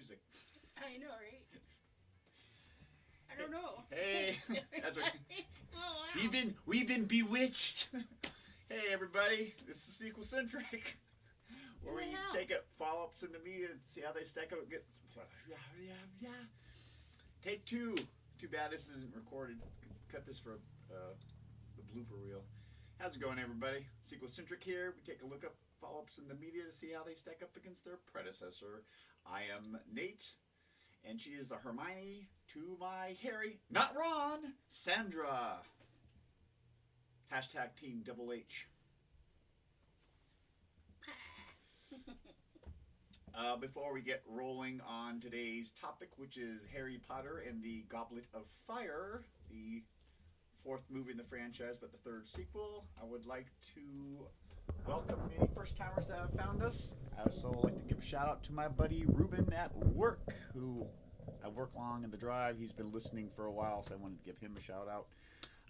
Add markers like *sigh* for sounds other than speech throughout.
music. I know, right? I don't know. Hey, *laughs* that's what oh, wow. we've been. We've been bewitched. hey, everybody, this is sequel centric, *laughs* where we Wow. take up follow ups in the media and see how they stack up. Get yeah, yeah, yeah. Take two. Too bad this isn't recorded. Cut this for uh, the blooper reel. How's it going, everybody? Sequel centric here. We take a look up follow ups in the media to see how they stack up against their predecessor. I am Nate, and she is the Hermione to my Harry, not Ron, Sandra. Hashtag Team Double H. *laughs* Uh, before we get rolling on today's topic, which is Harry Potter and the Goblet of Fire, the fourth movie in the franchise, but the third sequel, I would like to welcome any first timers that have found us. I also like to give a shout out to my buddy Ruben at work, who I work long in the drive. He's been listening for a while, so I wanted to give him a shout out.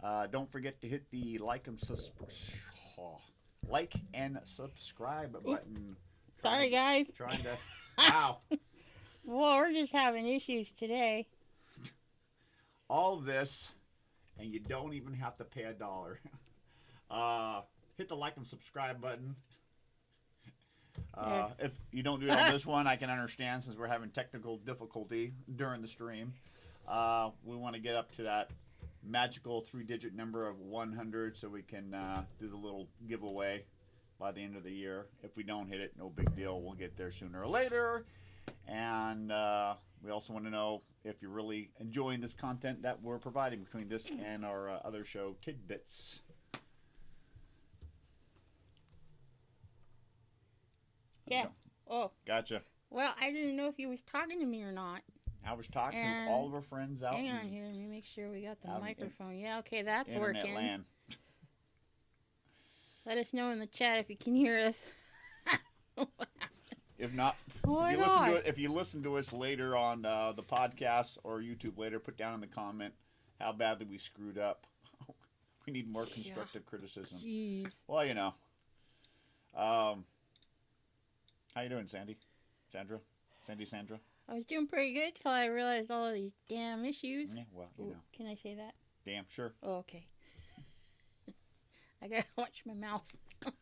Uh, don't forget to hit the like and sus- oh, like and subscribe button. Sorry, guys. Trying to. *laughs* Wow. Well, we're just having issues today. all this, and you don't even have to pay a dollar. *laughs* Uh, hit the like and subscribe button. *laughs* Uh, if you don't do it on this one, I can understand since we're having technical difficulty during the stream. Uh, we want to get up to that magical three-digit number of 100 so we can uh, do the little giveaway by the end of the year. If we don't hit it, no big deal. We'll get there sooner or later. And uh, we also want to know if you're really enjoying this content that we're providing between this and our uh, other show, Tidbits. Yeah. Oh, Gotcha. well, I didn't know if you was talking to me or not. I was talking And- to all of our friends out Hang on here. Let me make sure we got the microphone. Yeah, okay, that's working. land. *laughs* Let us know in the chat if you can hear us. *laughs* If not, *laughs* if you listen to it, if you listen to us later on uh, the podcast or YouTube later, put down in the comment how badly we screwed up. we need more Yeah. constructive criticism. Jeez. Well, you know. Um, how you doing, Sandy? Sandra? Sandy, Sandra? I was doing pretty good till I realized all of these damn issues. Yeah, well, you Ooh, know. Can I say that? Damn sure. Oh, okay. *laughs* I gotta *laughs* watch my mouth. *laughs*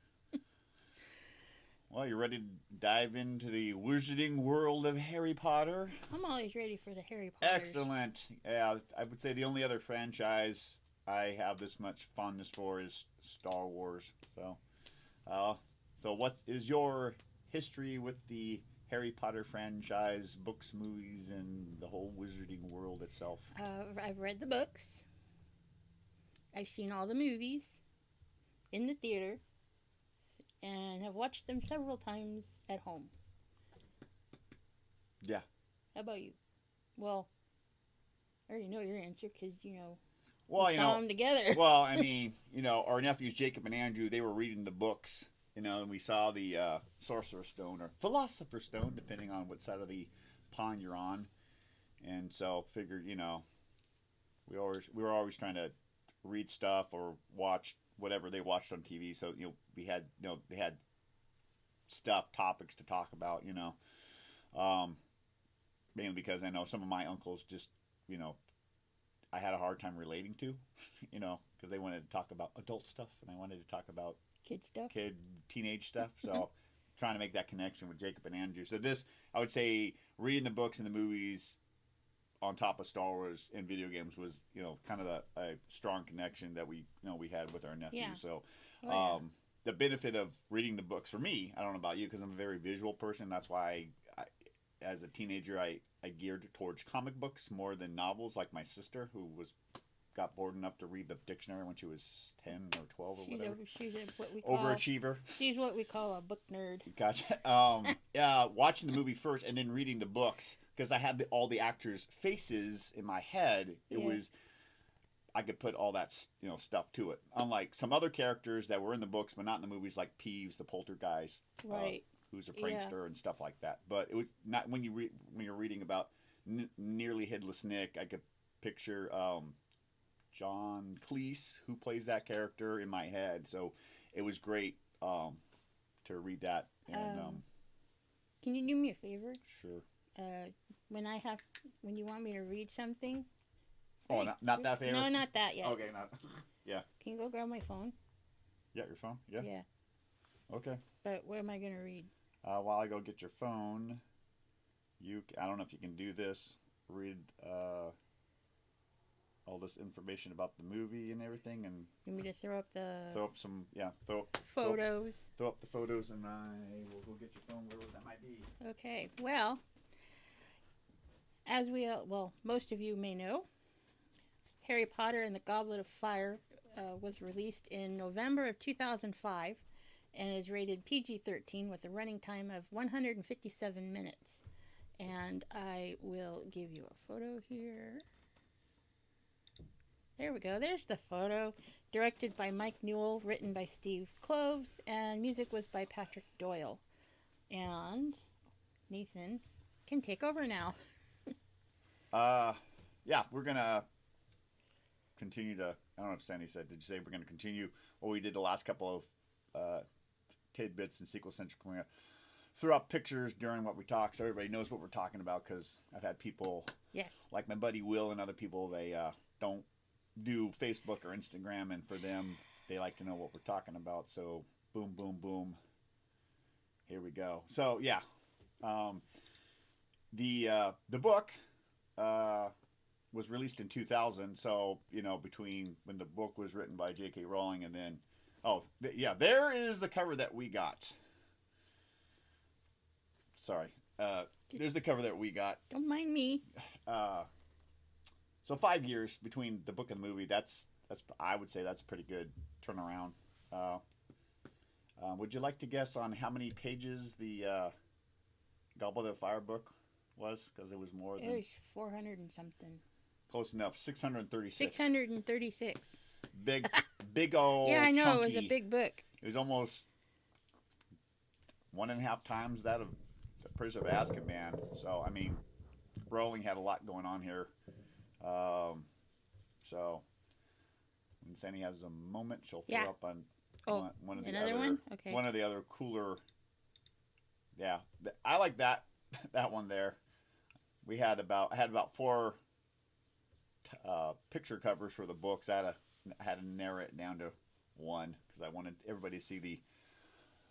Well, you ready to dive into the wizarding world of Harry Potter? I'm always ready for the Harry Potter. Excellent. Yeah, I would say the only other franchise I have this much fondness for is Star Wars. So, uh, so what is your history with the Harry Potter franchise, books, movies, and the whole wizarding world itself? Uh, I've read the books. I've seen all the movies in the theater, and have watched them several times at home. Yeah. How about you? Well, I already know your answer because you know Well, we you saw know, them together. well, I *laughs* mean, you know, our nephews Jacob and Andrew, they were reading the books, you know, and we saw the uh, Sorcerer's Stone or Philosopher's Stone, depending on what side of the pond you're on. And so figured, you know, we always we were always trying to read stuff or watch whatever they watched on TV. So you know, we had you know they had stuff topics to talk about, you know, um, mainly because I know some of my uncles just you know I had a hard time relating to, *laughs* you know, because they wanted to talk about adult stuff and I wanted to talk about Kid stuff. kid teenage *laughs* stuff. So trying to make that connection with Jacob and Andrew. So this, I would say, reading the books and the movies on top of Star Wars and video games was, you know, kind of a, a strong connection that we, you know, we had with our nephew. Yeah. So Oh, yeah. um, the benefit of reading the books for me, I don't know about you, because I'm a very visual person. That's why, I, as a teenager, I, I geared towards comic books more than novels, like my sister, who was got bored enough to read the dictionary when she was ten or twelve or she's, whatever. a, she's a, what we call Overachiever. she's what we call a book nerd. Gotcha. Um, *laughs* yeah, watching the movie first and then reading the books because I had the, all the actors' faces in my head. It Yeah. was I could put all that you know stuff to it. Unlike some other characters that were in the books but not in the movies, like Peeves, the poltergeist, uh, Right. who's a Yeah. prankster and stuff like that. But it was not when you read when you're reading about n- nearly headless Nick. I could picture um, John Cleese who plays that character in my head. So it was great um, to read that. And um, Um, Can you do me a favor? sure, uh, when I have when you want me to read something. Oh, not, not that favorite. No, not that yet. Okay, not. *laughs* Yeah. Can you go grab my phone? Yeah, your phone. Yeah. Yeah. Okay. But what am I gonna read? Uh, while I go get your phone, you I don't know if you can do this. Read uh, all this information about the movie and everything, and You want me to throw up the throw up some yeah throw up photos? throw up the photos, and I will go get your phone wherever that might be. Okay. Well, as we uh, well, most of you may know, Harry Potter and the Goblet of Fire uh, was released in November of 2005 and is rated PG-13 with a running time of 157 minutes. And I will give you a photo here. There we go. There's the photo. Directed by Mike Newell, written by Steve Kloves, and music was by Patrick Doyle. And Nathan can take over now. *laughs* Uh, yeah, we're gonna continue to. I don't know if Sandy said. Did you say we're gonna continue what we did the last couple of uh, tidbits and sequel centric? We're gonna throw up pictures during what we talk, so everybody knows what we're talking about. Because I've had people Yes. like my buddy Will and other people. They uh, don't do Facebook or Instagram, and for them, they like to know what we're talking about. So boom, boom, boom. Here we go. So yeah, um, the uh, the book uh, was released in 2000. So you know, between when the book was written by J.K. Rowling and then, oh th- yeah, there is the cover that we got. Sorry, uh, there's the cover that we got. Don't mind me. Uh, so five years between the book and the movie. That's that's I would say that's a pretty good turnaround. Uh, uh, would you like to guess on how many pages the uh, Goblet of Fire book was? Because it was more It than was 400 and something. close enough. Six hundred thirty-six. 636. Big, *laughs* big old. yeah, I know. It was a big book. It was almost one and a half times that of the Prisoner of Azkaban. So I mean, Rowling had a lot going on here. Um, so when Sandy has a moment, she'll throw Yeah. up on Oh, one, one of the Another other, one? Okay. one of the other cooler. Yeah, I like that *laughs* that one there. We had about I had about four uh, picture covers for the books. I had to had to narrow it down to one because I wanted everybody to see the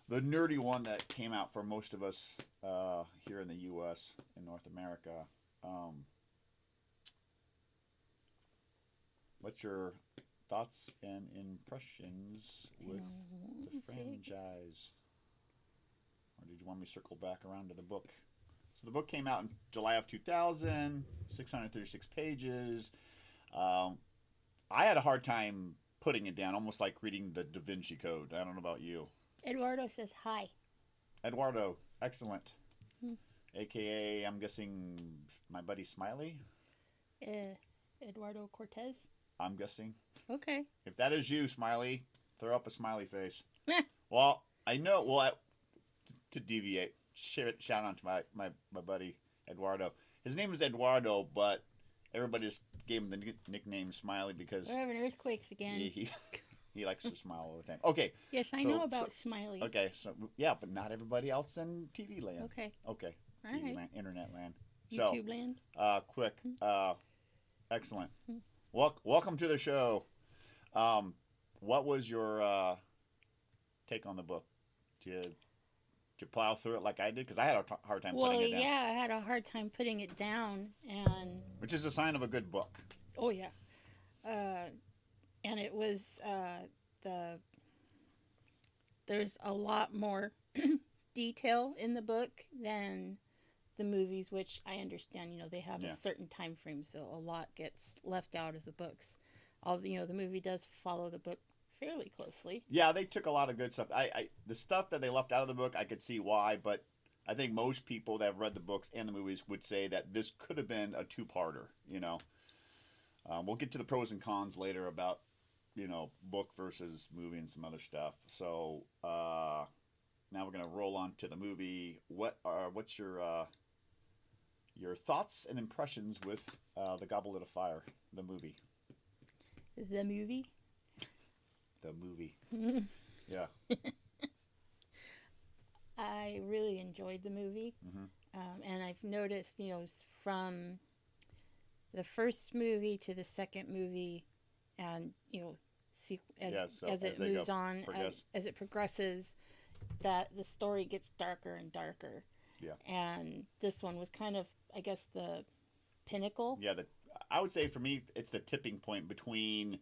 the nerdy one that came out for most of us uh, here in the U.S. in North America. Um, what's your thoughts and impressions with the franchise? Or did you want me to circle back around to the book? So the book came out in July of 2000, 636 pages. Um, I had a hard time putting it down, almost like reading the Da Vinci Code. I don't know about you. Eduardo says hi. Eduardo, excellent. Hmm. AKA, I'm guessing my buddy Smiley. Uh, Eduardo Cortez. I'm guessing. Okay. If that is you, Smiley, throw up a smiley face. *laughs* Well, I know. Well, I, to deviate, shout, shout out to my, my, my buddy Eduardo. His name is Eduardo, but everybody just gave him the nickname Smiley because We're having earthquakes again. he, he *laughs* he likes to smile all the time. Okay, yes, I So- know about Smiley. okay, so yeah, but not everybody else in TV land. Okay. Okay, All TV right. land, internet land. So, YouTube land. uh, quick, uh, excellent. Wel- welcome to the show. Um, what was your uh, take on the book? Did you, did you plow through it like I did? Because I had a t- hard time Well, putting it down, yeah, I had a hard time putting it down, and which is a sign of a good book. oh yeah, uh, and it was uh, the there's a lot more *clears throat* detail in the book than the movies, which I understand. You know, they have Yeah. a certain time frame, so a lot gets left out of the books. All you know, the movie does follow the book fairly closely. Yeah, they took a lot of good stuff. I, I the stuff that they left out of the book, I could see why, but I think most people that have read the books and the movies would say that this could have been a two-parter. You know, um, we'll get to the pros and cons later about you know book versus movie and some other stuff. So uh, now we're gonna roll on to the movie. What are what's your uh, your thoughts and impressions with uh, the Goblet of Fire, the movie? The movie. The movie. Yeah. *laughs* I really enjoyed the movie, Mhm. um, and I've noticed, you know, from the first movie to the second movie, and you know, see, as, Yeah, so as as it they go- moves on, as, as it progresses, that the story gets darker and darker. Yeah. And this one was kind of, I guess, the pinnacle. Yeah, the I would say for me, it's the tipping point between,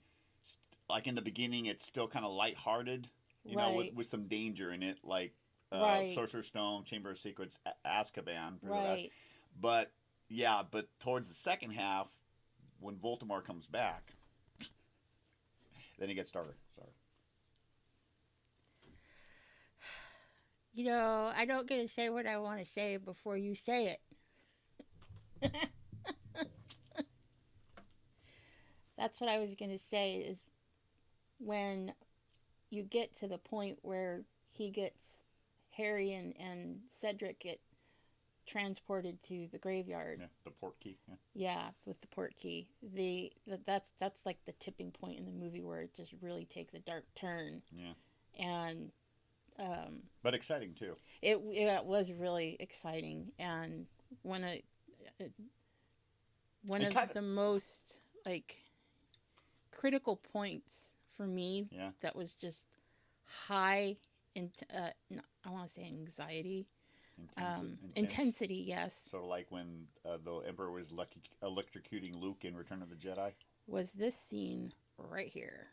like in the beginning, it's still kind of lighthearted, you know, with, with some danger in it, like uh, Right. Sorcerer's Stone, Chamber of Secrets, A- Azkaban. Right. But yeah, but towards the second half, when Voldemort comes back, *laughs* then it gets darker. Sorry. You know, I don't get to say what I want to say before you say it. *laughs* That's what I was going to say is when you get to the point where he gets Harry and, and Cedric get transported to the graveyard. Yeah, the port key. Yeah. Yeah, with the port key. The that, that's that's like the tipping point in the movie where it just really takes a dark turn yeah, and um but exciting too. it it was really exciting and when it- one It of the most like critical points for me Yeah. that was just high in uh, no, I want to say anxiety Intense, um intense. intensity yes Sort of like when uh, the Emperor was lucky, electrocuting Luke in Return of the Jedi. was this scene right here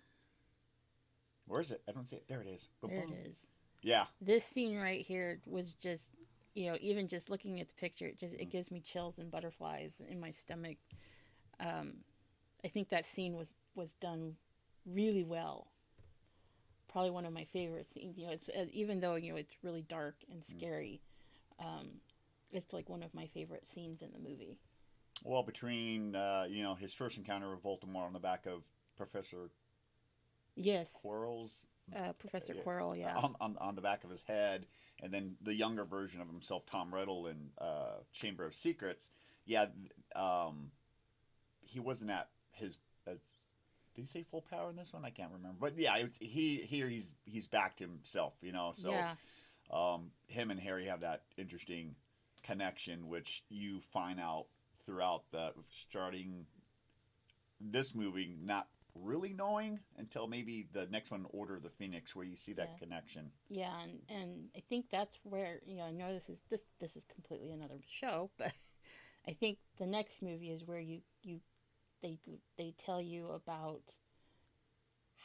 Where is it? I don't see it. There it is. there it is Yeah. this scene right here was just you know even just looking at the picture it just it Mhm. gives me chills and butterflies in my stomach. Um i think that scene was was done really well. Probably one of my favorite scenes you know it's uh, even though you know it's really dark and scary um it's like one of my favorite scenes in the movie. Well, between uh, you know his first encounter with Voldemort on the back of Professor yes. Quirrell's uh professor Yeah. quirrell yeah on, on on the back of his head, and then the younger version of himself, Tom Riddle, in uh, Chamber of Secrets. Yeah, um, he wasn't at his. Uh, did he say full power in this one? I can't remember. But yeah, it's, he here he's he's back to himself. You know, so yeah um, him and Harry have that interesting connection, which you find out throughout the starting this movie, not really knowing until maybe the next one, Order of the Phoenix, where you see that Yeah. connection. Yeah, and, and I think that's where you know I know this is this this is completely another show, *laughs* but I think the next movie is where you you they they tell you about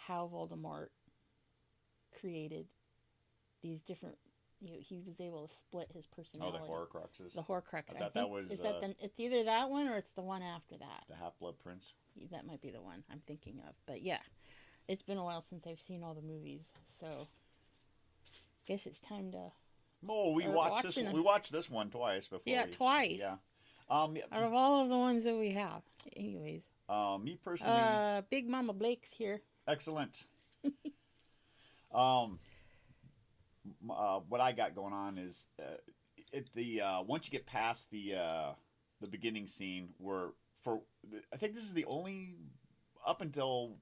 how Voldemort created these different you know, he was able to split his personality. Oh, the Horcruxes, The Horcrux. I I thought that was, is that uh, the, it's either that one or it's the one after that. the Half Blood Prince. That might be the one I'm thinking of. But yeah, it's been a while since I've seen all the movies, so guess it's time to Oh, we watched this. watching One, them. we watched this one twice before. Yeah, we- twice. Yeah. Um, out of all of the ones that we have. Anyways, uh, me personally, uh, Big Mama Blake's here. excellent. *laughs* um, uh, what I got going on is uh, it the uh, once you get past the uh, the beginning scene where for I think this is the only up until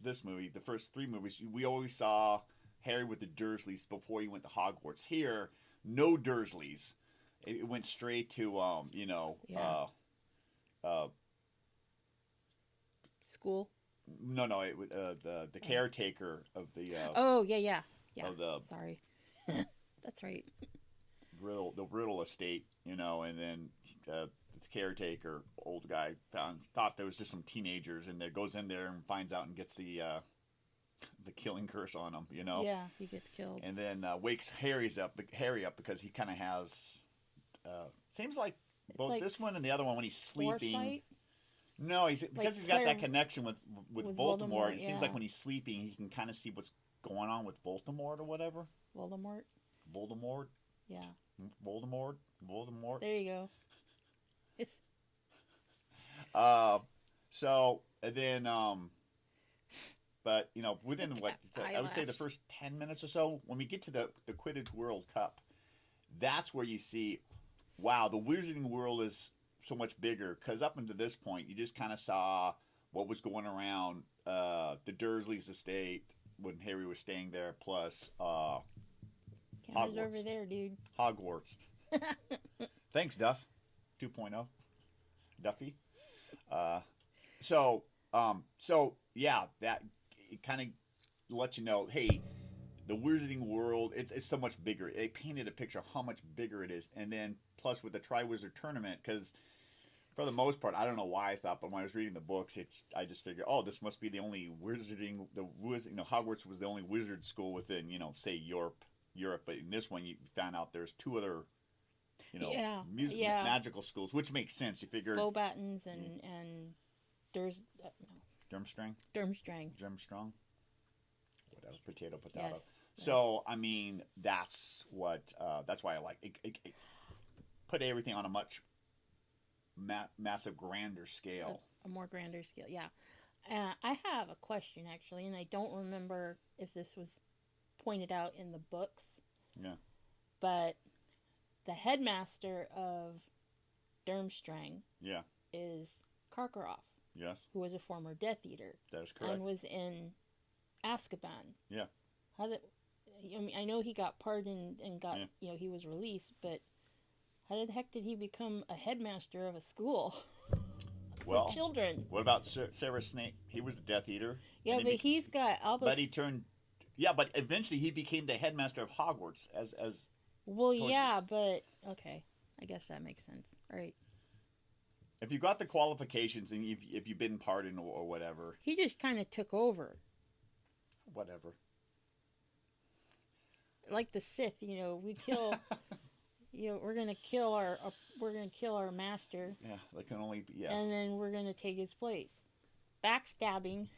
this movie, the first three movies, we always saw Harry with the Dursleys before he went to Hogwarts. Here, no Dursleys. It, it went straight to um, you know, Yeah. uh, uh, School. no, no, it, uh, the the caretaker of the uh, Oh yeah, yeah, yeah. of the Sorry, *laughs* that's right. Riddle the Riddle estate, you know, and then uh, the caretaker, old guy, found thought there was just some teenagers, and there goes in there and finds out and gets the uh, the killing curse on him, you know, Yeah, he gets killed. and then uh, wakes Harry's up Harry up because he kind of has uh, seems like both like this one and the other one when he's sleeping. Foresight. No, he's because he's got that connection with with, with Voldemort. Voldemort, It seems like when he's sleeping, he can kind of see what's going on with Voldemort or whatever. Voldemort. Voldemort, Yeah, Voldemort, Voldemort. there you go. It's Uh, so and then um, but you know within what I would say the first ten minutes or so, when we get to the the Quidditch World Cup, that's where you see, wow, the Wizarding World is so much bigger. Because up until this point, you just kind of saw what was going around uh, the Dursleys' estate when Harry was staying there, plus uh, Camera's Hogwarts. over there, dude. Hogwarts. *laughs* Thanks, Duff. 2.0. Duffy. Uh, so, um, so yeah, that it kind of lets you know, hey, the Wizarding world, it's, it's so much bigger. It painted a picture of how much bigger it is. And then plus with the Triwizard Tournament, because for the most part, I don't know why I thought, but when I was reading the books, it's I just figured, oh, this must be the only Wizarding, the wiz, you know, Hogwarts was the only wizard school within, you know, say Europe, Europe. But in this one, you found out there's two other, you know, Yeah, music, yeah. magical schools, which makes sense. You figure Beauxbatons and and there's uh, no, Durmstrang, Durmstrang. Durmstrong, whatever, potato, potato. Yes. So I mean, that's what uh, that's why I like it, it, it put everything on a much ma- massive, grander scale. a more grander scale. Yeah. Uh, I have a question actually, and I don't remember if this was pointed out in the books. Yeah. But the headmaster of Durmstrang Yeah. is Karkaroff, Yes, who was a former Death Eater that is correct. and was in Azkaban. Yeah. How did I mean? I know he got pardoned and got Yeah. you know he was released, but how the heck did he become a headmaster of a school *laughs* well, children? what about Sarah Snape? He was a Death Eater. Yeah, but he he's got Albus. but he turned. Yeah, but eventually he became the headmaster of Hogwarts as as Well, yeah, but okay. I guess that makes sense. All right. if you got the qualifications and if, if you've been pardoned or, or whatever, He just kind of took over. whatever. Like the Sith, you know, we kill *laughs* you know, we're going to kill our uh, we're to kill our master Yeah, that can only be yeah. and then we're going to take his place. Backstabbing. *laughs*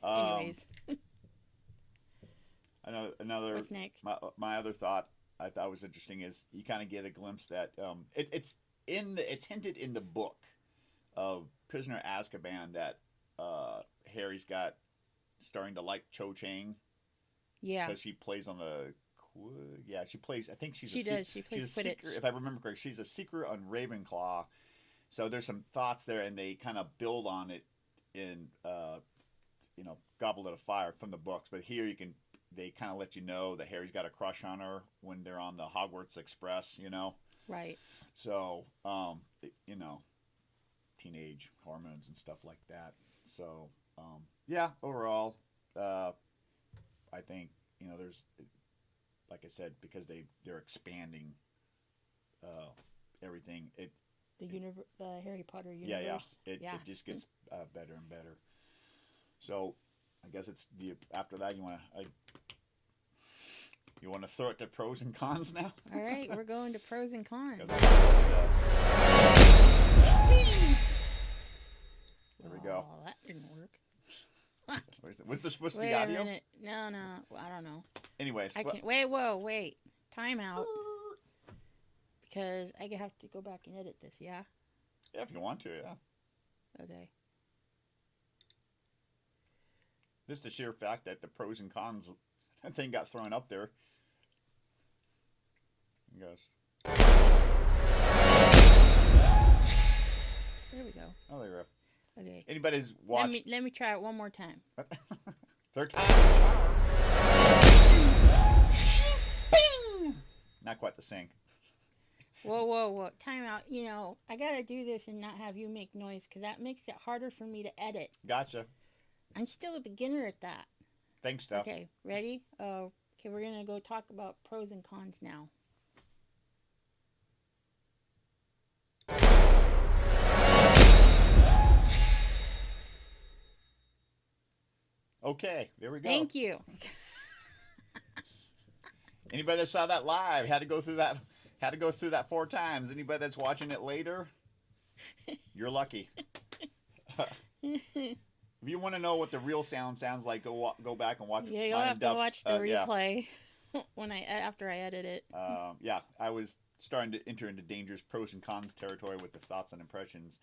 Um, Anyways, *laughs* Another, another what's next? my, my other thought I thought was interesting is you kind of get a glimpse that um, it, it's in the it's hinted in the book of Prisoner Azkaban that uh, Harry's got starting to like Cho Chang Yeah. because she plays on the yeah she plays I think she's She a does. She plays she's a Quidditch. seeker if I remember correctly she's a seeker on Ravenclaw so there's some thoughts there and they kind of build on it in uh, you know Goblet of Fire from the books but here you can they kind of let you know that Harry's got a crush on her when they're on the Hogwarts Express you know Right. so um you know teenage hormones and stuff like that so um yeah overall uh I think you know there's like I said because they they're expanding uh everything it The universe, the Harry Potter universe. yeah yeah it, Yeah. it just gets uh, better and better so I guess it's the after that you want to you want to throw it to pros and cons now *laughs* All right, we're going to pros and cons. There we go. Oh, that didn't work. *laughs* Was, was there supposed to Wait be a audio? minute. No, no. I don't know. Anyways, I can't. Wait, whoa, wait. Time out. *gasps* Because I have to go back and edit this, yeah? yeah, if you want to, yeah. Okay. Just the sheer fact that the pros and cons *laughs* thing got thrown up there. Yes. There we go. Oh, there you go. Okay. Anybody's Let me, let me try it one more time. *laughs* third time? Not quite the same. Whoa, whoa, whoa. Time out. You know, I got to do this and not have you make noise because that makes it harder for me to edit. Gotcha. I'm still a beginner at that. Thanks, Steph. Okay, ready? Uh, okay, we're going to go talk about pros and cons now. Okay, there we go. Thank you. *laughs* Anybody that saw that live had to go through that had to go through that four times. Anybody that's watching it later, you're lucky. *laughs* if you want to know what the real sound sounds like, go go back and watch. Yeah, you'll have and to watch the uh, yeah. replay *laughs* when I after I edit it. Um, yeah, I was starting to enter into dangerous pros and cons territory with the thoughts and impressions.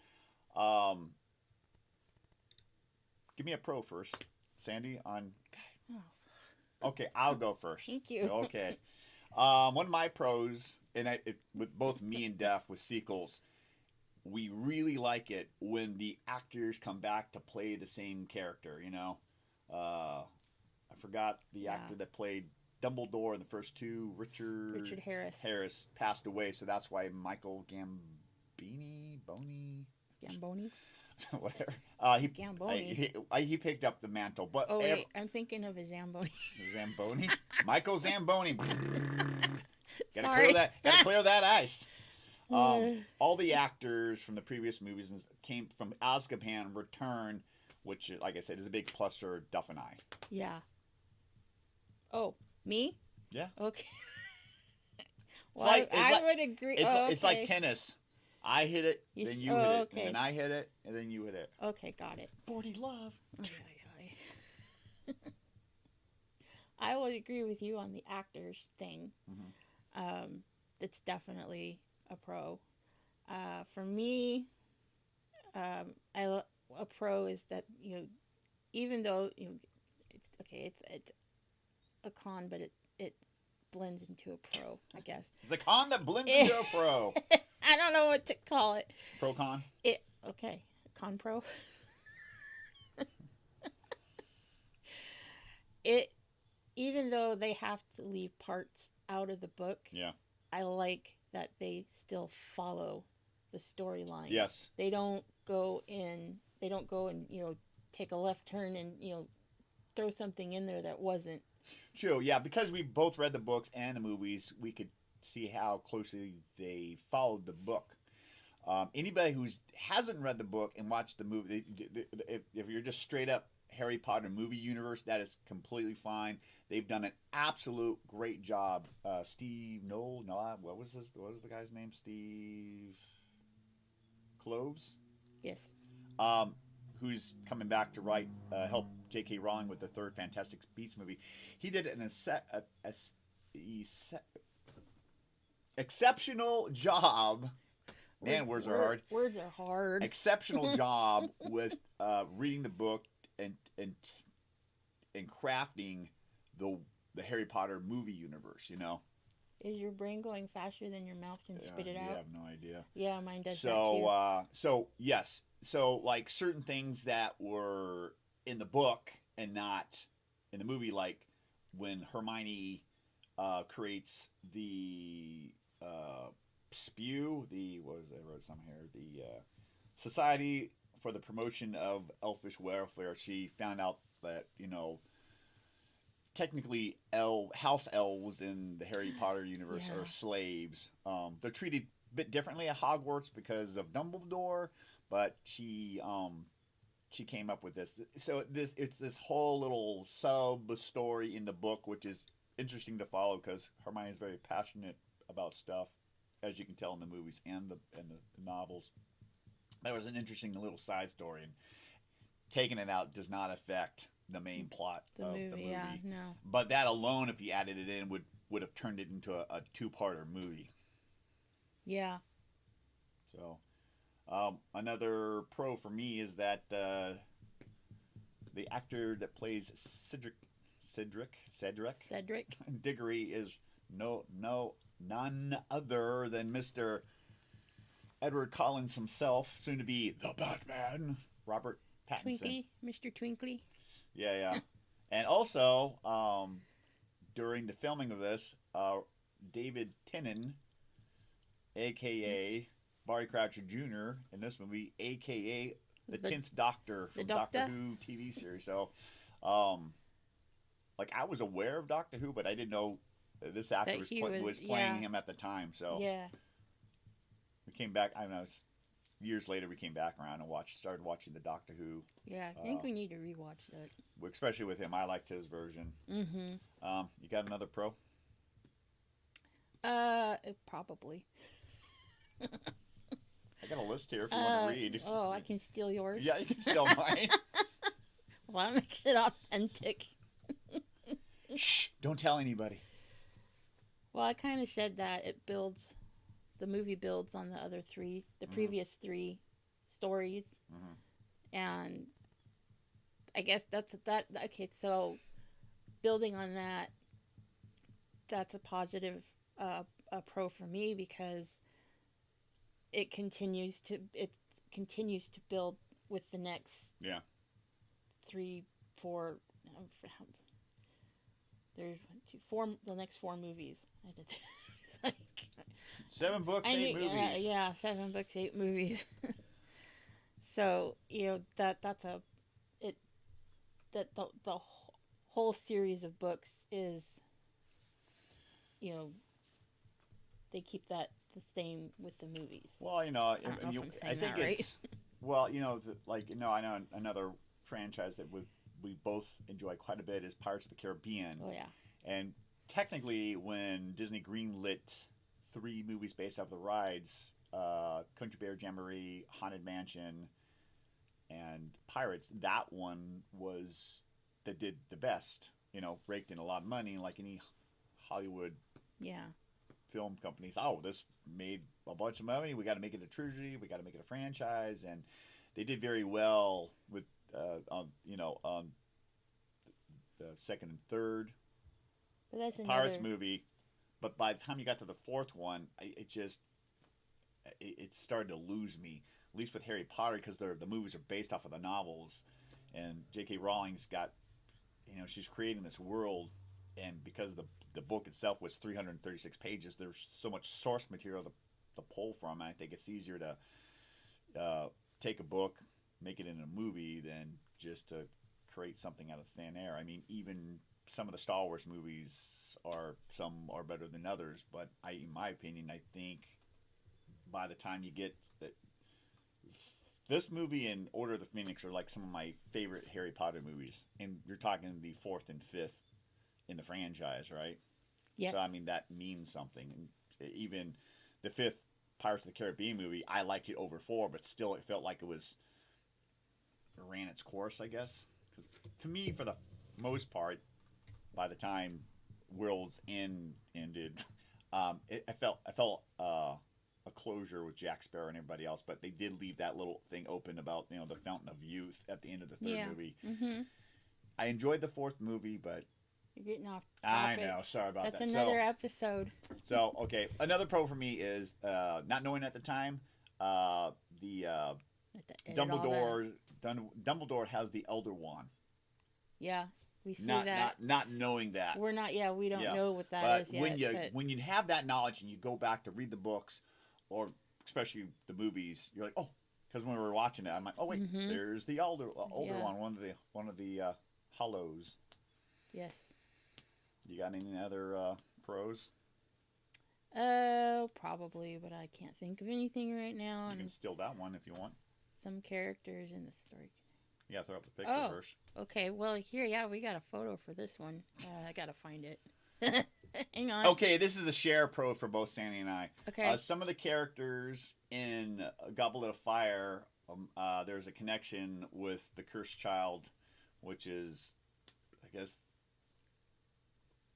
Um, give me a pro first, Sandy. On okay, I'll go first. Thank you. Okay, um, one of my pros, and I, it, with both me and Def with sequels, we really like it when the actors come back to play the same character. You know, uh, I forgot the Yeah. actor that played Dumbledore in the first two, Richard, Richard Harris. Harris, passed away. So that's why Michael Gambini, Boney, Gamboni. *laughs* whatever, uh, he, Gamboni. he, he he picked up the mantle. But Oh wait, I'm thinking of a Zamboni. *laughs* Zamboni, Michael Zamboni. *laughs* gotta Sorry. clear that. Gotta clear that ice. *sighs* Um, all the actors from the previous movies came from Azkaban Return, which, like I said, is a big plus for Duff and I. yeah. Oh, me? Yeah. Okay. well, like- I, I like- would agree. It's oh, it's like tennis. I hit it, You then you oh, hit it, okay. and then I hit it, and then you hit it. Okay, got it. Forty love. Ay, ay, ay. I would agree with you on the actors thing. Mhm. Um, it's definitely a pro. Uh, for me, um, I a pro is that you know, even though you know, it's okay, it's it's a con, but it it blends into a pro, I guess. The con that blends *laughs* into a pro. *laughs* *laughs* I don't know what to call it. Pro con. It okay, con pro. *laughs* it even though they have to leave parts out of the book, Yeah. I like that they still follow the storyline. Yes. They don't go in they don't go and, you know, take a left turn and, you know, throw something in there that wasn't. True. Yeah, because we both read the books and the movies, we could see how closely they followed the book. Um, anybody who hasn't read the book and watched the movie, if, if you're just straight up Harry Potter movie universe, that is completely fine. They've done an absolute great job. Uh, Steve Noel, no, what was this? What was the guy's name? Steve Kloves. Yes. um, who's coming back to write, uh, help J.K. Rowling with the third Fantastic Beasts movie. He did an ex- a, a, ex- exceptional job. Man, words are hard. Words are hard. Exceptional *laughs* job with uh, reading the book and and and crafting the the Harry Potter movie universe. You know, Is your brain going faster than your mouth can spit it out? I have no idea. Yeah, mine does so uh so yes so like certain things that were in the book and not in the movie like when hermione uh creates the uh spew the what was it? i wrote some here the uh society for the promotion of elfish welfare she found out that you know technically el house elves in the harry potter universe Yeah. are slaves um they're treated a bit differently at Hogwarts because of Dumbledore, but she um she came up with this. So this it's this whole little sub story in the book, which is interesting to follow because Hermione is very passionate about stuff, as you can tell in the movies and the and the novels. That was an interesting little side story, and taking it out does not affect the main plot the of movie, the movie. yeah, no. But that alone, if you added it in, would would have turned it into a, a two parter movie. Yeah. So, um, another pro for me is that uh, the actor that plays Cedric, Cedric, Cedric Cedric. *laughs* Diggory is no, no, none other than Mister Edward Cullen himself, soon to be the Batman, Robert Pattinson. Twinkly, Mr. Twinkly. Yeah, yeah. *laughs* and also, um, during the filming of this, uh, David Tennant, aka Barry Croucher Jr. in this movie, aka the The- Tenth Doctor the from Doctor Doctor? Who TV series. So, um, like I was aware of Doctor Who, but I didn't know this actor was, pla- was- was playing yeah. him at the time. So Yeah. we came back. I know. Years later, we came back around and watched, started watching the Doctor Who, Yeah. I think Uh, we need to rewatch that. especially with him. I liked his version. Mm-hmm. Um, you got another pro? Uh, probably. *laughs* I got a list here if you Uh, want to read. oh, I can steal yours. Yeah, you can steal *laughs* mine. Well, that makes it authentic. Shh! Don't tell anybody. Well, I kind of said that it builds, the movie builds on the other three, the Mhm. previous three stories, Mhm. and I guess that's that. Okay, so building on that, that's a positive, uh, a pro for me because it continues to it continues to build with the next Yeah. three, four. There's one, two, four. The next four movies. I did. *laughs* like, Seven books, I eight knew- movies. yeah, yeah, seven books, eight movies. *laughs* so you know that that's a it that the the whole series of books is you know they keep that the same with the movies. Well, you know, don't know if you- I think that right. it's well, you know, the, like you know, I know another franchise that we we both enjoy quite a bit is Pirates of the Caribbean, Oh yeah, and technically, when Disney greenlit three movies based off the rides, uh, Country Bear Jamboree, Haunted Mansion, and Pirates, that one was that did the best. You know, raked in a lot of money, like any Hollywood yeah, film companies, oh, this made a bunch of money. We got to make it a trilogy. We got to make it a franchise, and they did very well with, uh, on you know, on the second and third but that's another. Pirates movie. But by the time you got to the fourth one, I, it just it, it started to lose me. At least with Harry Potter, because the the movies are based off of the novels, and J.K. Rowling's got, you know, she's creating this world, and because the the book itself was 336 pages, there's so much source material to, to pull from. I think it's easier to uh, take a book, make it in a movie, than just to create something out of thin air. I mean, even some of the Star Wars movies are some are better than others, but I, in my opinion, I think by the time you get that, this movie and Order of the Phoenix are like some of my favorite Harry Potter movies, and you're talking the fourth and fifth in the franchise, right? yes, So I mean that means something, and even the fifth Pirates of the Caribbean movie, I liked it over four, but still it felt like it was ran its course, I guess. Because to me, for the most part, by the time World's End ended, *laughs* um, it, I felt I felt uh, a closure with Jack Sparrow and everybody else, but they did leave that little thing open about you know the Fountain of Youth at the end of the third Yeah. movie. mm-hmm. I enjoyed the fourth movie, but You're getting off. I know, sorry about That's that. That's another So, episode. so okay, another pro for me is uh, not knowing at the time uh, the uh, Have all that. Dumbledore. Dun- Dumbledore has the Elder Wand. Yeah, we see Not, that. not not knowing that. We're not. Yeah, we don't Yeah, know what that but is yet. when you but when you have that knowledge and you go back to read the books, or especially the movies, you're like, oh, because when we were watching it, I'm like, oh wait, Mhm. there's the Elder uh, Older Yeah. Wand, one of the one of the uh, Hallows. yes. You got any other uh, pros? Oh, probably, but I can't think of anything right now. You And can steal that one if you want. Some characters in the story. Yeah, throw up the picture Oh. first. Okay, well here, yeah, we got a photo for this one. Uh, I gotta find it. *laughs* Hang on. Okay, this is a share pro for both Sandy and I. Okay. Uh, some of the characters in Goblet of Fire, um, uh, there's a connection with the Cursed Child, which is, I guess,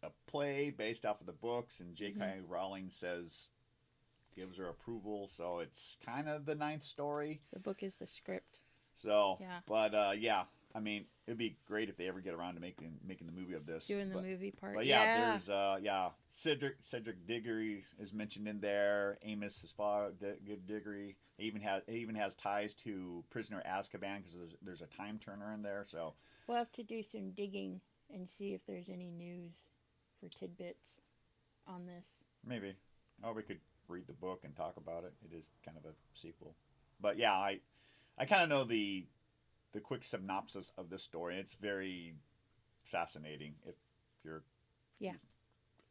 a play based off of the books, and J.K. Mm-hmm. Rowling says gives her approval, so it's kind of the ninth story. the book is the script. So, Yeah. but uh, yeah, I mean, it'd be great if they ever get around to making making the movie of this. Doing the But- movie part. but yeah, yeah. there's uh yeah Cedric Cedric Diggory is mentioned in there. Amos his father D- Diggory. He even has he even has ties to Prisoner Azkaban because there's there's a time turner in there. So We'll have to do some digging and see if there's any news for tidbits on this. maybe or we could read the book and talk about it. It is kind of a sequel, but yeah, I I kind of know the the quick synopsis of this story. It's very fascinating if you're Yeah.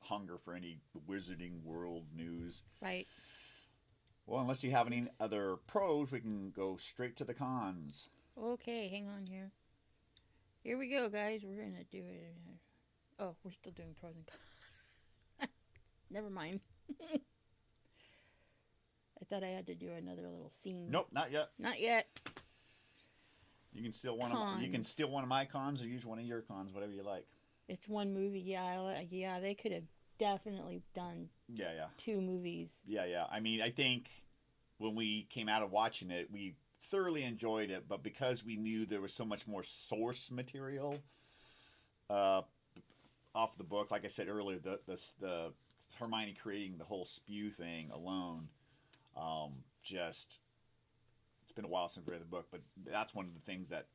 hunger for any wizarding world news. Right. Well, unless you have any other pros, we can go straight to the cons. Okay, hang on here. Here we go, guys. We're gonna do it. Oh, we're still doing pros and cons. *laughs* Never mind. *laughs* Thought I had to do another little scene. Nope, not yet. Not yet. You can steal one. Of, you can steal one of my cons or use one of your cons, whatever you like. It's one movie. Yeah, yeah. They could have definitely done Yeah, yeah, two movies. yeah, yeah. I mean, I think when we came out of watching it, we thoroughly enjoyed it, but because we knew there was so much more source material uh, off the book, like I said earlier, the the, the Hermione creating the whole spew thing alone, um, just it's been a while since I read the book, but that's one of the things that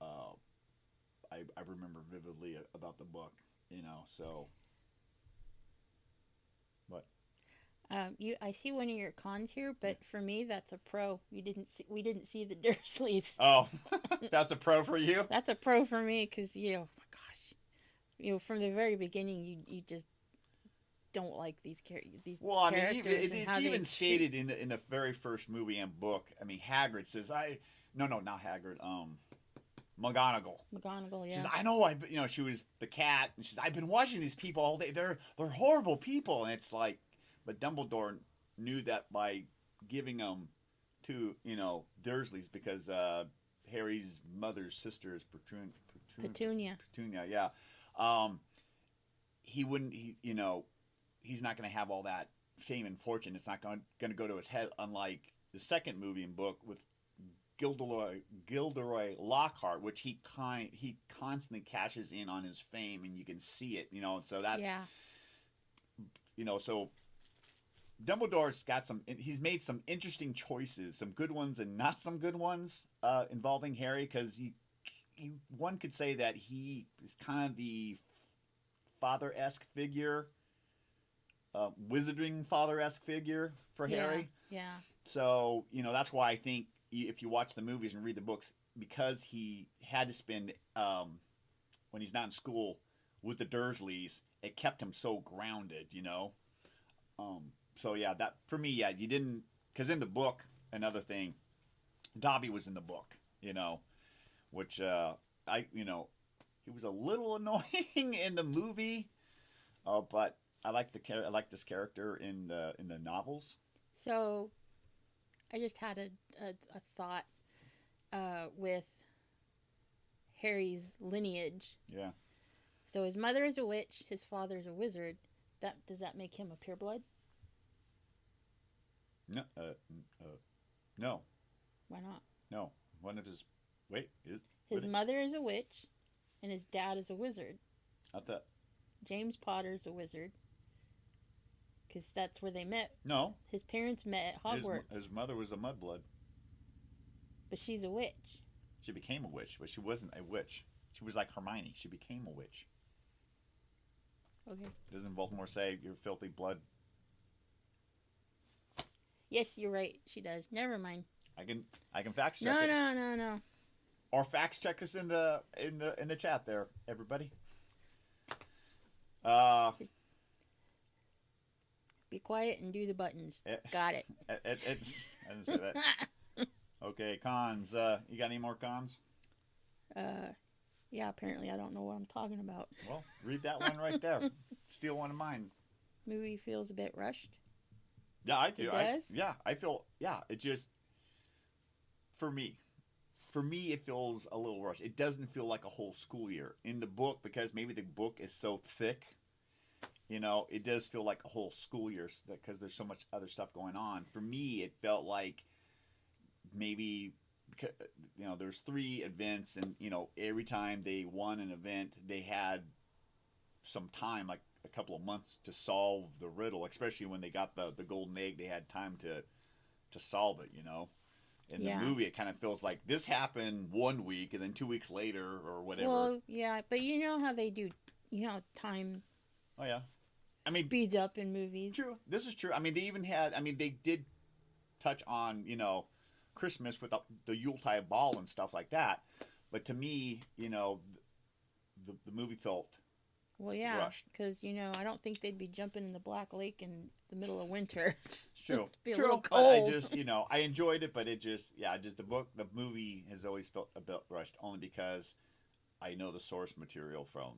uh, I, I remember vividly about the book. You know, so Um, you, I see one of your cons here, but for me, that's a pro. You didn't see, we didn't see the *laughs* Dursleys. oh, that's a pro for you. *laughs* That's a pro for me because you know, my gosh, you know, from the very beginning, you you just don't like these char- these Well, I mean, even, it, it's even treat- stated in the in the very first movie and book. I mean, Hagrid says, "I no, no, not Hagrid. Um, McGonagall. McGonagall. She Yeah, says, I know. I you know she was the cat, and she's I've been watching these people all day. They're they're horrible people, and it's like, but Dumbledore knew that by giving them to you know Dursleys because uh, Harry's mother's sister is Petunia. Petunia. Petunia, yeah. Um, he wouldn't. He, you know, he's not going to have all that fame and fortune. It's not going to go to his head. Unlike the second movie and book with Gilderoy Gilderoy Lockhart, which he kind he constantly cashes in on his fame, and you can see it. You know, so that's yeah, you know so. Dumbledore's got some. He's made some interesting choices, some good ones and not some good ones uh, involving Harry. Because he, he, one could say that he is kind of the father esque figure, uh, wizarding father esque figure for Yeah. Harry. yeah, So you know that's why I think if you watch the movies and read the books, because he had to spend um, when he's not in school with the Dursleys, it kept him so grounded. You know. Um, so yeah, that for me, yeah, you didn't because in the book, another thing, Dobby was in the book. You know, which uh, I you know he was a little *laughs* annoying in the movie, uh, but I like the char- I like this character in the in the novels. So, I just had a a, a thought uh, with Harry's lineage. Yeah. So his mother is a witch, his father is a wizard. That does that make him a pureblood? No, uh, uh, no, Why not? no. One of his. Wait, is His mother is a witch, and his dad is a wizard. I thought James Potter's a wizard, because that's where they met. no. His parents met at His, Hogwarts, his mother was a mudblood. but she's a witch. She became a witch, but she wasn't a witch. She was like Hermione. She became a witch. Okay. Doesn't Voldemort say you're filthy blood? Yes, you're right. She does. Never mind. I can I can fact check No, it. no, no, no. Or fact check us in the in the in the chat there, everybody. Uh, Be quiet and do the buttons. eh, Got it. *laughs* eh, eh, eh, I didn't say that. *laughs* Okay, cons. Uh, you got any more cons? uh, yeah. Apparently, I don't know what I'm talking about. Well, read that one right there. *laughs* Steal one of mine. Movie feels a bit rushed. Yeah, I do. It I, yeah, I feel. Yeah, it just for me, for me, it feels a little rushed. It doesn't feel like a whole school year in the book because maybe the book is so thick. You know, it does feel like a whole school year because there's so much other stuff going on. For me, it felt like maybe you know there's three events and you know every time they won an event they had some time like a couple of months to solve the riddle especially when they got the the golden egg they had time to to solve it you know in Yeah. the movie it kind of feels like this happened one week and then two weeks later or whatever Well, yeah, but you know how they do. You know, time oh yeah i mean speeds up in movies. True. This is true. I mean, they even had. I mean, they did touch on you know Christmas with the, the Yuletide ball and stuff like that. But to me, you know, the the movie felt Well, yeah, rushed. because you know, I don't think they'd be jumping in the Black Lake in the middle of winter. *laughs* it's true. *laughs* Be true. I just you know I enjoyed it, but it just yeah, just the book, the movie has always felt a bit rushed, only because I know the source material from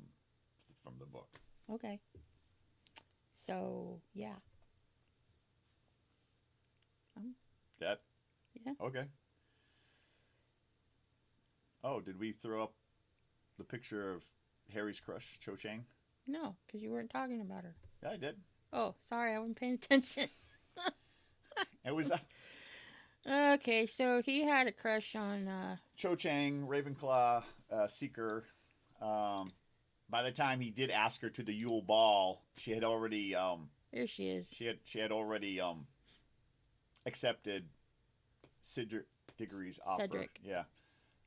from the book. Okay. So yeah, That Yeah. okay. Oh, did we throw up the picture of Harry's crush, Cho Chang? no, because you weren't talking about her. Yeah, I did. Oh, sorry, I wasn't paying attention. *laughs* It was uh, okay, so he had a crush on. uh Cho Chang, Ravenclaw, uh, Seeker. Um, by the time he did ask her to the Yule Ball, she had already um, There she is. she had she had already um, accepted Cedric Diggory's offer. Cedric. Yeah.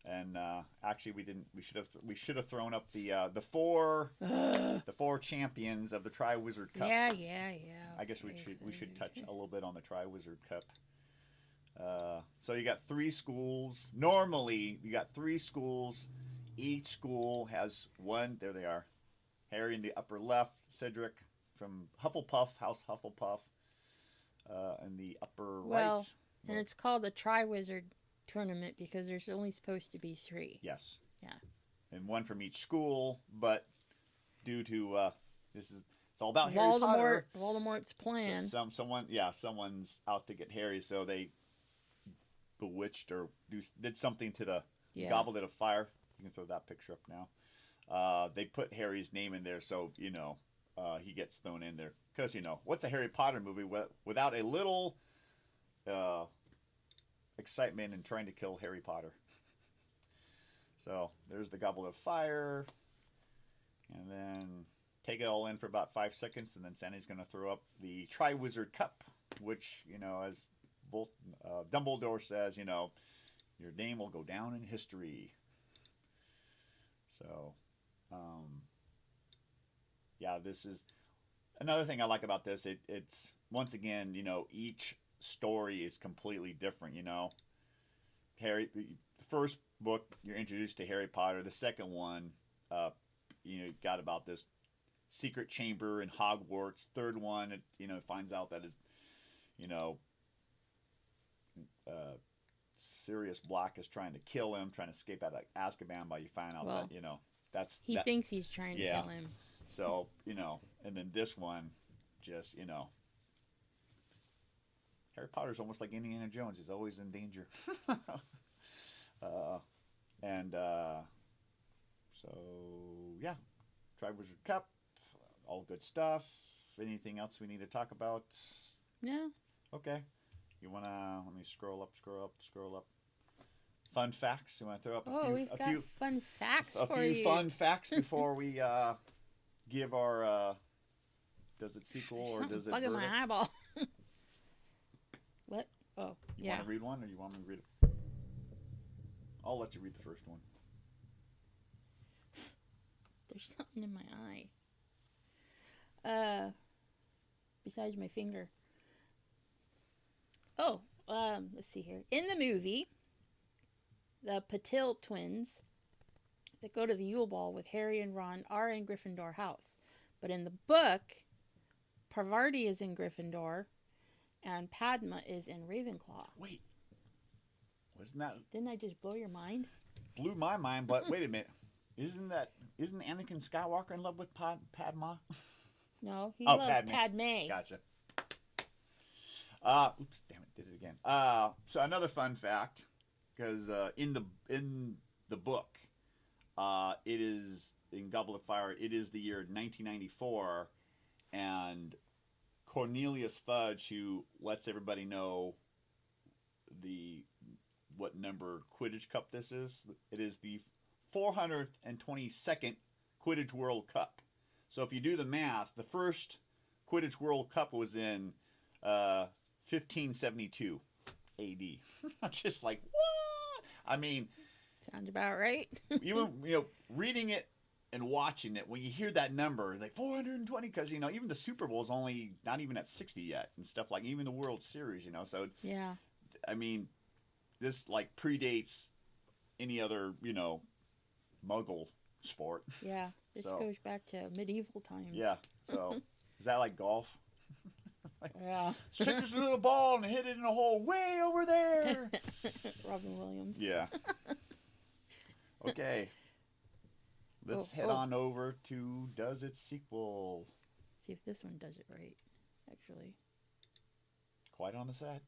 And uh, actually, we didn't. We should have. We should have thrown up the uh, the four *gasps* the four champions of the Triwizard Cup. yeah, yeah, yeah. I guess we should we should touch *laughs* a little bit on the Triwizard Cup. Uh, so you got three schools. Normally, you got three schools. Each school has one. There they are. Harry in the upper left. Cedric from Hufflepuff, House Hufflepuff, uh, in the upper right. Well, right. And it's called the Triwizard Tournament because there's only supposed to be three. Yes. Yeah. And one from each school, but due to uh, this is it's all about Harry Voldemort, Potter. Voldemort's So plan. some someone yeah someone's out to get Harry, so they bewitched or do, did something to the yeah. goblet of fire. You can throw that picture up now. Uh, they put Harry's name in there, so you know uh, he gets thrown in there because you know what's a Harry Potter movie without a little uh, excitement in trying to kill Harry Potter. *laughs* So there's the goblet of fire, and then take it all in for about five seconds, and then Santa's going to throw up the Triwizard Cup, which you know as uh, Dumbledore says, you know, your name will go down in history. So, um, yeah, this is another thing I like about this. It, it's once again, you know, each story is completely different. You know, Harry, the first book you're introduced to Harry Potter. The second one, uh, you know, got about this secret chamber in Hogwarts. Third one, it, you know, finds out that is, you know, uh, Sirius Black is trying to kill him, trying to escape out of Azkaban, but you find out Well, that you know that's He that, thinks he's trying to kill him. so you know, and then this one, just you know, Harry Potter's almost like Indiana Jones; he's always in danger. *laughs* uh, and uh, so yeah, Wizard Cup, all good stuff. Anything else we need to talk about? No. Okay. You wanna let me scroll up, scroll up, scroll up. Fun facts. You wanna throw up a Oh, few, we've a got few, fun facts a for few you. fun facts *laughs* before we uh, give our uh, does it sequel There's or does it bugging verdict? my eyeball. *laughs* what? Oh, You yeah. want to read one or you want me to read it? I'll let you read the first one. *laughs* There's something in my eye. Uh, besides my finger. Oh, um, let's see here. In the movie, the Patil twins that go to the Yule Ball with Harry and Ron are in Gryffindor house, but in the book, Parvati is in Gryffindor, and Padma is in Ravenclaw. Wait, wasn't that Didn't I just blow your mind? blew my mind? But wait a minute, isn't that isn't Anakin Skywalker in love with Pad, Padma? No, he Oh, loves Padme. Padme. Gotcha. Uh, oops, damn it, did it again. Uh, so another fun fact, because uh, in the in the book, uh, it is in Goblet of Fire. It is the year 1994, and Cornelius Fudge, who lets everybody know the what number Quidditch Cup this is. It is the 422nd Quidditch World Cup. So if you do the math, the first Quidditch World Cup was in uh, 1572 AD. *laughs* I'm just like, what? I mean, Sounds about right. *laughs* even you know, reading it and watching it, when you hear that number, like 420, because you know, even the Super Bowl is only not even at 60 yet, and stuff like even the World Series, you know. So yeah. I mean, this like predates any other you know, Muggle sport. Yeah, this So- goes back to medieval times. Yeah. So *laughs* is that like golf? Yeah. Let's take this little ball and hit it in a hole way over there. *laughs* Robin Williams. yeah. *laughs* Okay. Let's Oh, head oh. on over to Does It Sequel. See if this one does it right. Actually. Quite on the set.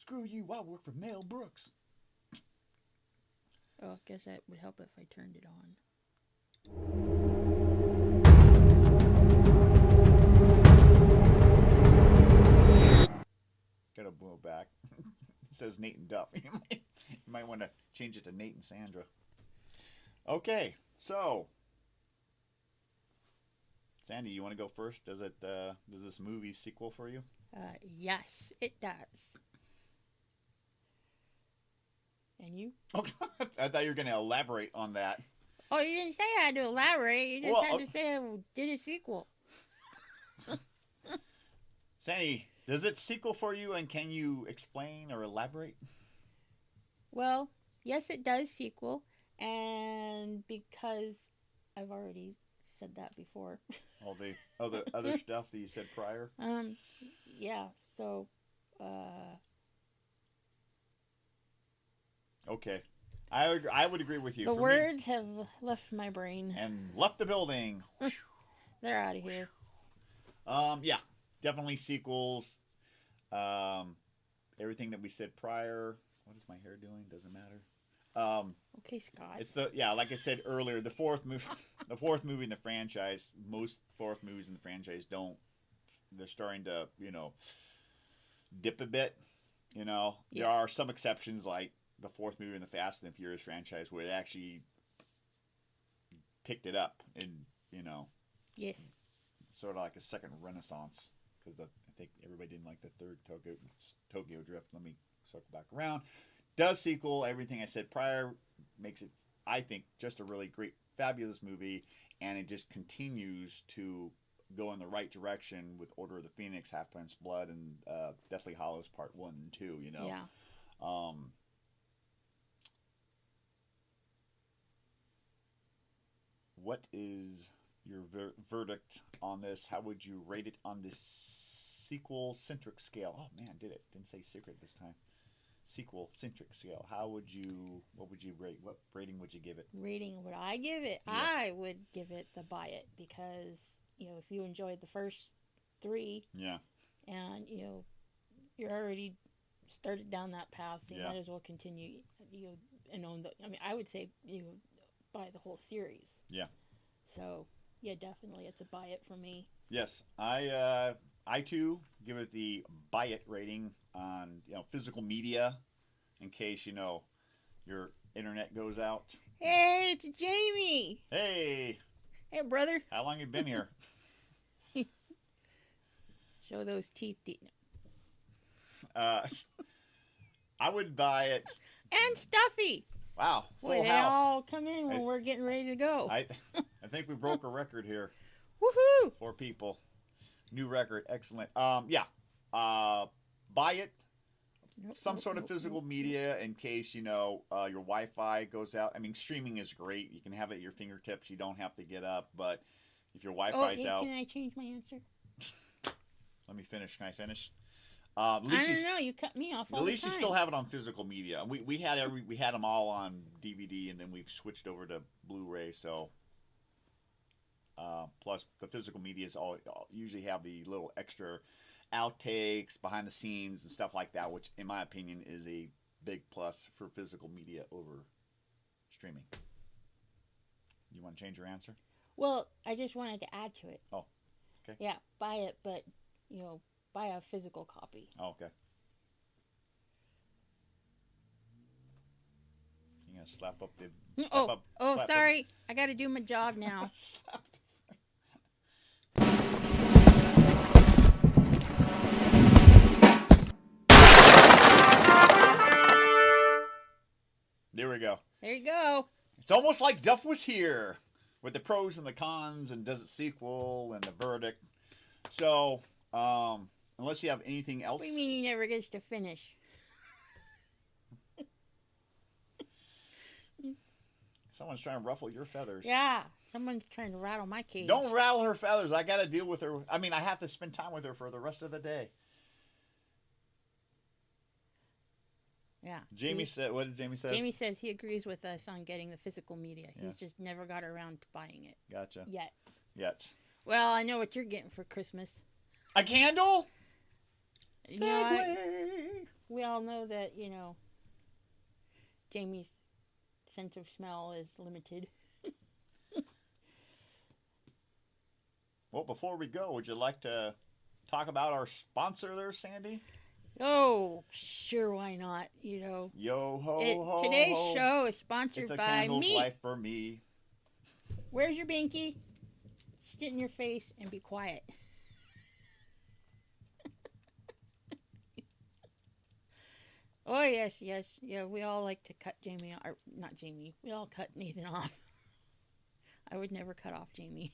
Screw you, I work for Mel Brooks. Oh, I guess that would help if I turned it on. Gotta blow back. *laughs* it says Nate and Duff. *laughs* you might, you might want to change it to Nate and Sandra. Okay, so Sandy, you want to go first? Does it uh, does this movie sequel for you? Uh, yes, it does. And you? *laughs* I thought you were going to elaborate on that. Oh, you didn't say I had to elaborate. You just Well, had to say I did a sequel. Sandy, does it sequel for you, and can you explain or elaborate? Well, yes, it does sequel, and because I've already said that before. All the other other *laughs* stuff that you said prior. um, yeah. So, uh, Okay, I ag- I would agree with you. the For me- words have left my brain. and left the building. *laughs* They're out of here. Um, yeah, definitely sequels. Um, everything that we said prior. What is my hair doing? Doesn't matter. Um, Okay, Scott. it's the yeah, like I said earlier, the fourth movie, *laughs* the fourth movie in the franchise. Most fourth movies in the franchise don't. They're starting to you know dip a bit. You know, there are some exceptions like the fourth movie in the Fast and the Furious franchise where it actually picked it up and you know yes. sort of like a second renaissance because I think everybody didn't like the third Tokyo Tokyo Drift. Let me circle back around. Does sequel everything I said prior makes it I think just a really great fabulous movie and it just continues to go in the right direction with Order of the Phoenix, Half Prince Blood, and uh, Deathly Hallows Part One and Two. You know, Yeah. um, what is your ver- verdict on this? How would you rate it on this sequel centric scale? Oh man, did it? Didn't say secret this time. Sequel centric scale. How would you? What would you rate? What rating would you give it? Rating would I give it? Yeah. I would give it the buy it because you know if you enjoyed the first three Yeah. and you know you're already started down that path, so you Yeah. might as well continue. You know, and own the. I mean, I would say you know, buy the whole series. Yeah. So yeah, definitely, it's a buy it for me. Yes, I uh, I too give it the buy it rating on you know physical media, in case you know your internet goes out. Hey, it's Jamie. Hey, Hey, brother. how long you been here? *laughs* Show those teeth. De- Uh, *laughs* I would buy it. and Stuffy. Wow, Boy, full they house. all come in when I- we're getting ready to go. I *laughs* I think we broke a record here. Woohoo! Four people, new record, excellent. Um, yeah, uh, buy it. Nope, some nope, sort of nope, physical nope. media in case you know uh, your Wi-Fi goes out. I mean, streaming is great; you can have it at your fingertips. You don't have to get up. But if your Oh, Wi-Fi's yeah, out, can I change my answer? *laughs* let me finish. Can I finish? Uh, at I least, don't know. You cut me off all at least the you still have it on physical media. We we had every we had them all on DVD, and then we've switched over to Blu-ray. So. Uh, plus, the physical media is all, all usually have the little extra outtakes, behind the scenes, and stuff like that, which, in my opinion, is a big plus for physical media over streaming. You want to change your answer? Well, I just wanted to add to it. Oh, okay. Yeah, buy it, but you know, buy a physical copy. Oh, okay. You gonna slap up the? Slap oh, up, oh, slap up- sorry. I got to do my job now. *laughs* *laughs* There we go. there you go. It's almost like Duff was here with the pros and the cons and does it sequel and the verdict. So, um, unless you have anything else, What do you mean he never gets to finish? someone's trying to ruffle your feathers. Yeah, someone's trying to rattle my cage. Don't rattle her feathers. I got to deal with her. I mean, I have to spend time with her for the rest of the day. Yeah. Jamie said, "What did Jamie say?" Jamie says he agrees with us on getting the physical media. Yeah. He's just never got around to buying it Gotcha. yet. Yet Well, I know what you're getting for Christmas. a candle. You know, I- we all know that you know Jamie's sense of smell is limited. *laughs* Well, before we go, would you like to talk about our sponsor there, Sandy? Oh, sure, why not? You know, Yo ho it, ho. today's ho. show is sponsored It's a by candle's me. life for me. Where's your binky? Sit in your face and be quiet. *laughs* Oh yes, yes, yeah. We all like to cut Jamie, or not Jamie. We all cut Nathan *laughs* off. I would never cut off Jamie,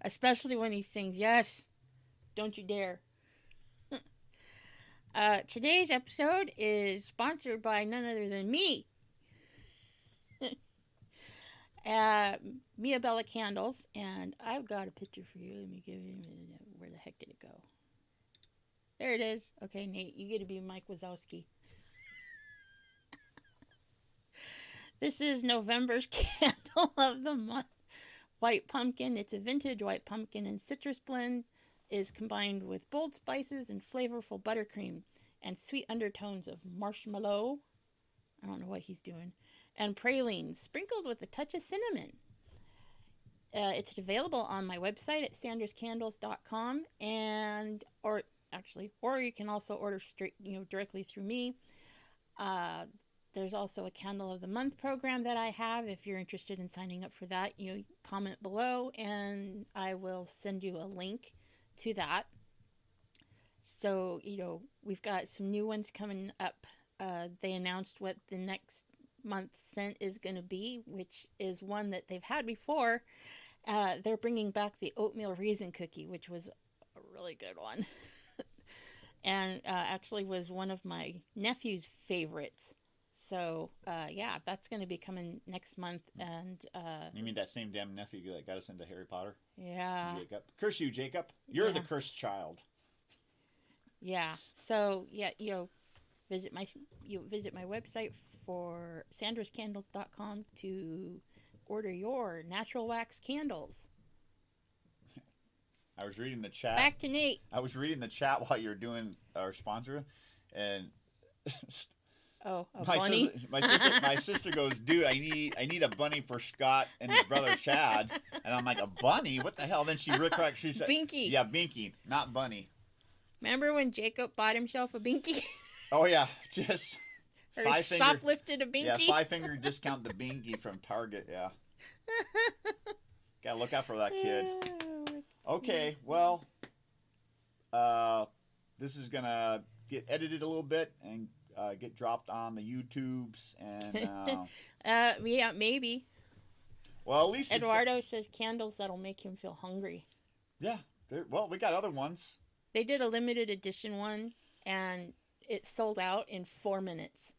especially when he sings. Yes, don't you dare. *laughs* uh, today's episode is sponsored by none other than me. *laughs* uh, Mia Bella Candles, and I've got a picture for you. Let me give you. Where the heck did it go? There it is. Okay, Nate, you get to be Mike Wazowski. this is November's *laughs* candle of the month. White pumpkin. It's a vintage white pumpkin and citrus blend. Is combined with bold spices and flavorful buttercream and sweet undertones of marshmallow. I don't know what he's doing. And pralines sprinkled with a touch of cinnamon. Uh, it's available on my website at sandrascandles.com and or actually, or you can also order straight, you know, directly through me. Uh, there's also a candle of the month program that I have. If you're interested in signing up for that, you know, comment below and I will send you a link to that. So, you know, we've got some new ones coming up. Uh, they announced what the next month's scent is going to be, which is one that they've had before. Uh, they're bringing back the oatmeal raisin cookie, which was a really good one. *laughs* and uh, actually was one of my nephew's favorites. So uh, yeah, that's going to be coming next month, and uh, You mean that same damn nephew that got us into Harry Potter? yeah, Jacob. Curse you, Jacob. You're the cursed child. yeah. So yeah, you know, visit my you visit my website for sandrascandles.com to order your natural wax candles. I was reading the chat. Back to Nate. I was reading the chat while you were doing our sponsor, and Oh, a *laughs* my bunny. sister, my sister, my sister goes, "Dude, I need, I need a bunny for Scott and his brother Chad." And I'm like, "A bunny? What the hell?" Then she recorrect. She said, Binky. "Yeah, Binky, not bunny." Remember when Jacob bought himself a binky? *laughs* Oh yeah, just or Five finger- shoplifted a binky? yeah, five finger discount the Binky from Target. Yeah, *laughs* gotta look out for that kid. Okay, well, uh, this is gonna get edited a little bit and uh, get dropped on the YouTubes and *laughs* uh, Uh, yeah, maybe. well, at least it's got- Eduardo says candles that'll make him feel hungry. yeah. Well, we got other ones. They did a limited edition one, and it sold out in four minutes.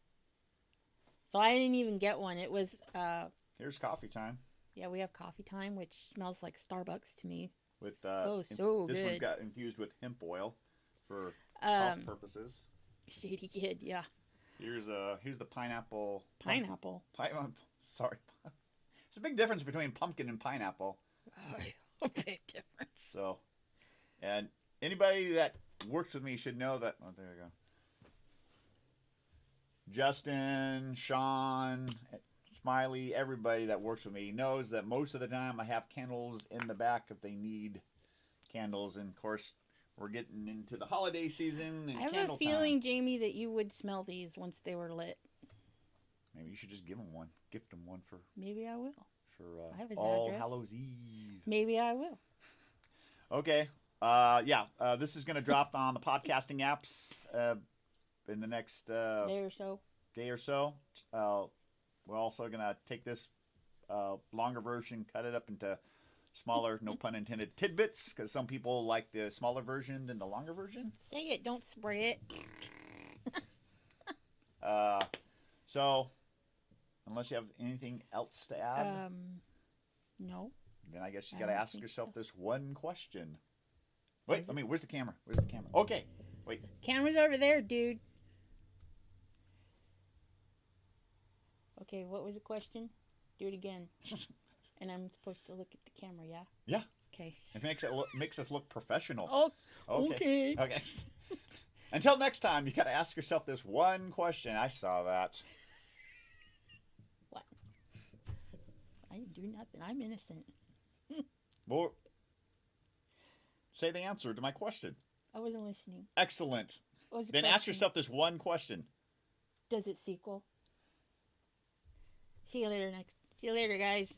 So I didn't even get one. It was, uh, Here's coffee time yeah, we have coffee time, which smells like Starbucks to me. With uh, Oh, so this one's got infused with hemp oil for health Um, purposes. Shady Kid, yeah. Here's uh here's the pineapple. Pineapple. Pineapple. *laughs* Sorry. There's a big difference between pumpkin and pineapple. *laughs* a big difference. So, and anybody that works with me should know that. Oh, there you go. Justin, Sean, Smiley, everybody that works with me knows that most of the time I have candles in the back if they need candles. And of course, we're getting into the holiday season and I have a feeling, Jamie, that you would smell these once they were lit. Maybe you should just give them one, gift them one for Maybe I will. for uh, I have his All address. Hallows Eve. Maybe I will. Okay. Uh, yeah. Uh, this is going to drop on the podcasting apps uh, in the next uh, There or so. day or so. Uh, we're also going to take this uh, longer version, cut it up into smaller, no pun intended, tidbits, because some people like the smaller version than the longer version. Say it, don't spray it. *laughs* Uh, so, unless you have anything else to add, Um, no. then I guess you got to ask yourself so. this one question. Wait, Is I mean, where's the camera? Where's the camera? Okay. Wait. Camera's over there, dude. Okay, what was the question? Do it again. *laughs* And I'm supposed to look at the camera, yeah? Yeah. Okay. It makes it look, makes us look professional. Oh, okay. okay. Okay. *laughs* Until next time, you got to ask yourself this one question. I saw that. What? I didn't do nothing. I'm innocent. *laughs* Well, say the answer to my question. I wasn't listening. Excellent. Was the Then ask yourself this one question. Does it sequel? See you later next. See you later, guys.